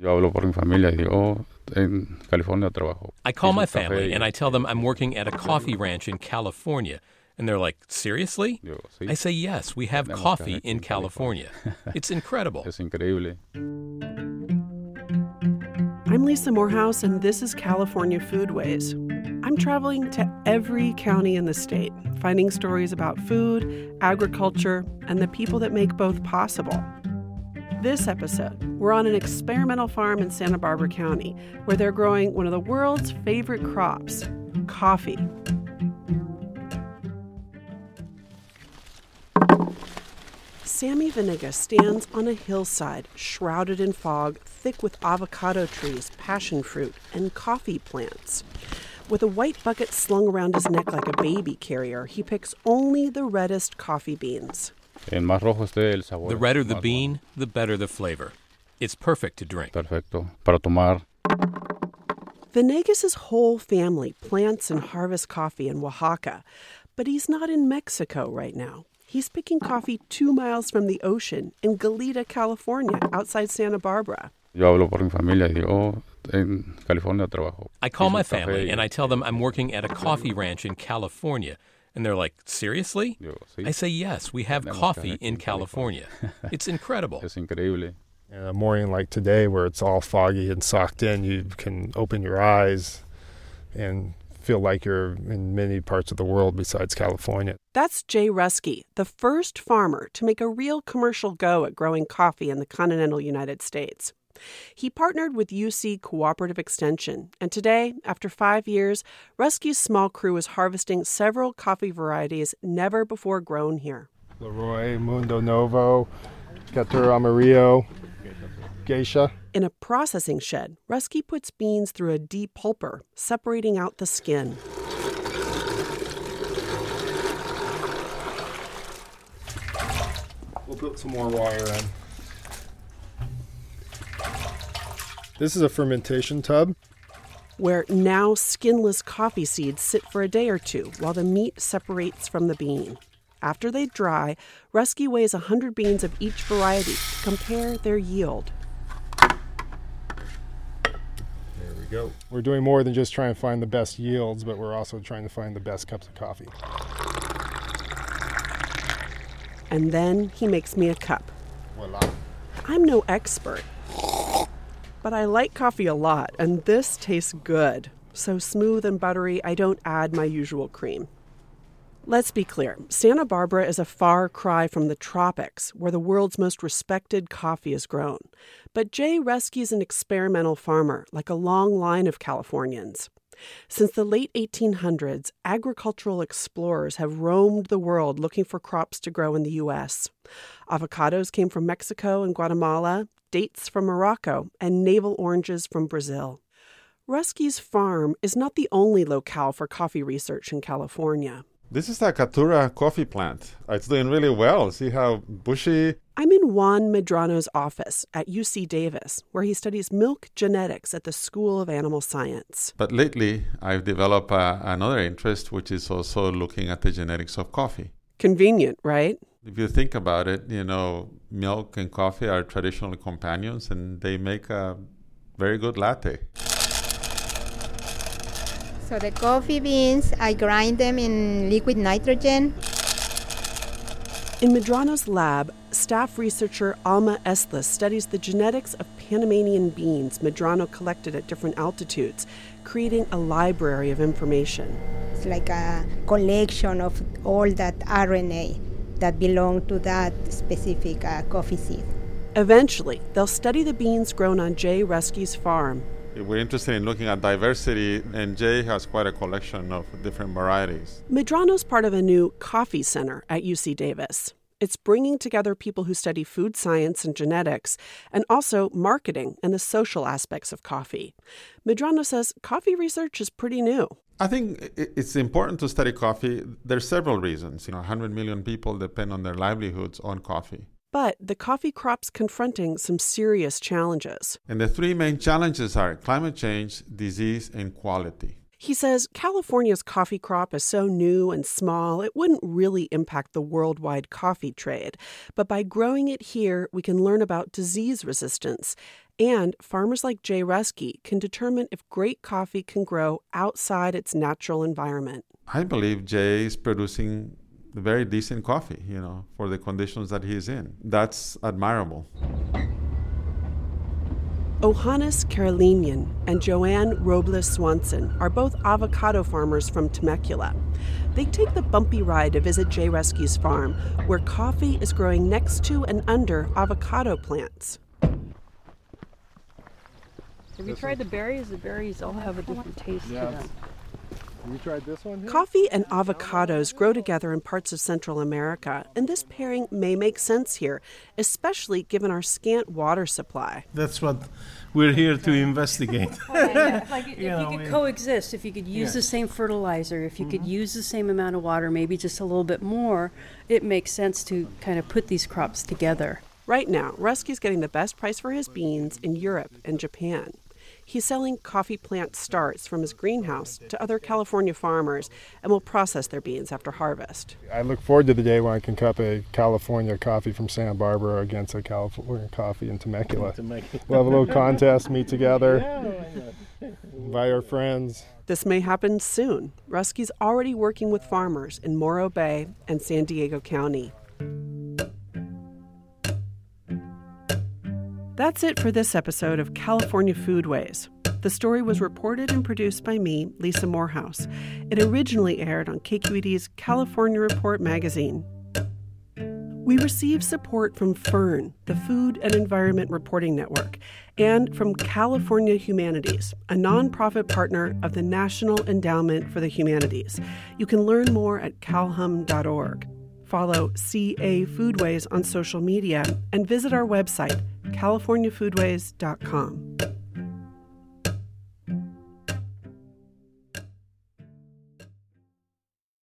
Yo hablo por mi familia y digo, oh, en California trabajo. I call my family and I tell them I'm working at a coffee ranch in California. And they're like, seriously? I say, yes, we have coffee in California. It's incredible. es increíble. I'm Lisa Morehouse, and this is California Foodways. I'm traveling to every county in the state, finding stories about food, agriculture, and the people that make both possible. This episode, we're on an experimental farm in Santa Barbara County where they're growing one of the world's favorite crops coffee. Sammy Venegas stands on a hillside shrouded in fog, thick with avocado trees, passion fruit, and coffee plants. With a white bucket slung around his neck like a baby carrier, he picks only the reddest coffee beans. En más rojo esté el sabor. The redder the más bean, the better the flavor. It's perfect to drink. Perfecto. Para tomar, Venegas' whole family plants and harvests coffee in Oaxaca, but he's not in Mexico right now. He's picking coffee two miles from the ocean in Goleta, California, outside Santa Barbara. yo hablo por mi familia y digo, oh, en California trabajo. I call my family y- and I tell them I'm working at a coffee ranch in California. And they're like, seriously? Digo, sí, I say, yes, we have Tenemos coffee in en California. It's incredible. es increíble. In a morning like today, where it's all foggy and socked in, you can open your eyes and feel like you're in many parts of the world besides California. That's Jay Ruskey, the first farmer to make a real commercial go at growing coffee in the continental United States. He partnered with UC Cooperative Extension, and today, after five years, Ruskey's small crew is harvesting several coffee varieties never before grown here. Leroy, Mundo Novo, Caturra Amarillo, Geisha. In a processing shed, Ruskey puts beans through a depulper, separating out the skin. We'll put some more wire in. This is a fermentation tub. where now skinless coffee seeds sit for a day or two while the meat separates from the bean. After they dry, Ruskey weighs 100 beans of each variety to compare their yield. There we go. We're doing more than just trying to find the best yields, but we're also trying to find the best cups of coffee. And then he makes me a cup. Voila. I'm no expert, but I like coffee a lot, and this tastes good. So smooth and buttery, I don't add my usual cream. Let's be clear Santa Barbara is a far cry from the tropics, where the world's most respected coffee is grown. But Jay Ruskey's an experimental farmer, like a long line of Californians. Since the late 1800s, agricultural explorers have roamed the world looking for crops to grow in the U.S. Avocados came from Mexico and Guatemala, dates from Morocco, and navel oranges from Brazil. Ruskey's farm is not the only locale for coffee research in California. This is a Caturra coffee plant. It's doing really well. See how bushy? I'm in Juan Medrano's office at UC Davis, where he studies milk genetics at the School of Animal Science. But lately, I've developed uh, another interest, which is also looking at the genetics of coffee. Convenient, right? If you think about it, you know, milk and coffee are traditional companions and they make a very good latte. So the coffee beans, I grind them in liquid nitrogen. In Medrano's lab, staff researcher Alma Eslis studies the genetics of Panamanian beans Medrano collected at different altitudes, creating a library of information. It's like a collection of all that RNA that belong to that specific uh, coffee seed. Eventually, they'll study the beans grown on Jay Ruskey's farm. If we're interested in looking at diversity, and Jay has quite a collection of different varieties. Medrano's part of a new coffee center at UC Davis. It's bringing together people who study food science and genetics, and also marketing and the social aspects of coffee. Medrano says coffee research is pretty new. I think it's important to study coffee. There's several reasons. You know, 100 million people depend on their livelihoods on coffee. But the coffee crop's confronting some serious challenges. And the three main challenges are climate change, disease, and quality. He says California's coffee crop is so new and small, it wouldn't really impact the worldwide coffee trade. But by growing it here, we can learn about disease resistance And farmers like Jay Ruskey can determine if great coffee can grow outside its natural environment. I believe Jay is producing very decent coffee, you know, for the conditions that he's in. That's admirable. Ohannes Karolinian and Joanne Robles Swanson are both avocado farmers from Temecula. They take the bumpy ride to visit Jay Ruskey's farm, where coffee is growing next to and under avocado plants. Have you tried the berries? The berries all have a different taste to them. You tried this one? Coffee and avocados grow together in parts of Central America, and this pairing may make sense here, especially given our scant water supply. That's what we're here to investigate. like if You you, know, could we- coexist, if you could use the same fertilizer, if you could mm-hmm. use the same amount of water, maybe just a little bit more, it makes sense to kind of put these crops together. Right now, Ruskey's getting the best price for his beans in Europe and Japan. He's selling coffee plant starts from his greenhouse to other California farmers and will process their beans after harvest. I look forward to the day when I can cup a California coffee from Santa Barbara against a California coffee in Temecula. to make We'll have a little contest, meet together, invite our friends. This may happen soon. Ruskey's already working with farmers in Morro Bay and San Diego County. That's it for this episode of California Foodways. The story was reported and produced by me, Lisa Morehouse. It originally aired on KQED's California Report magazine. We received support from FERN, the Food and Environment Reporting Network, and from California Humanities, a nonprofit partner of the National Endowment for the Humanities. You can learn more at calhum.org. Follow CA Foodways on social media and visit our website, californiafoodways.com.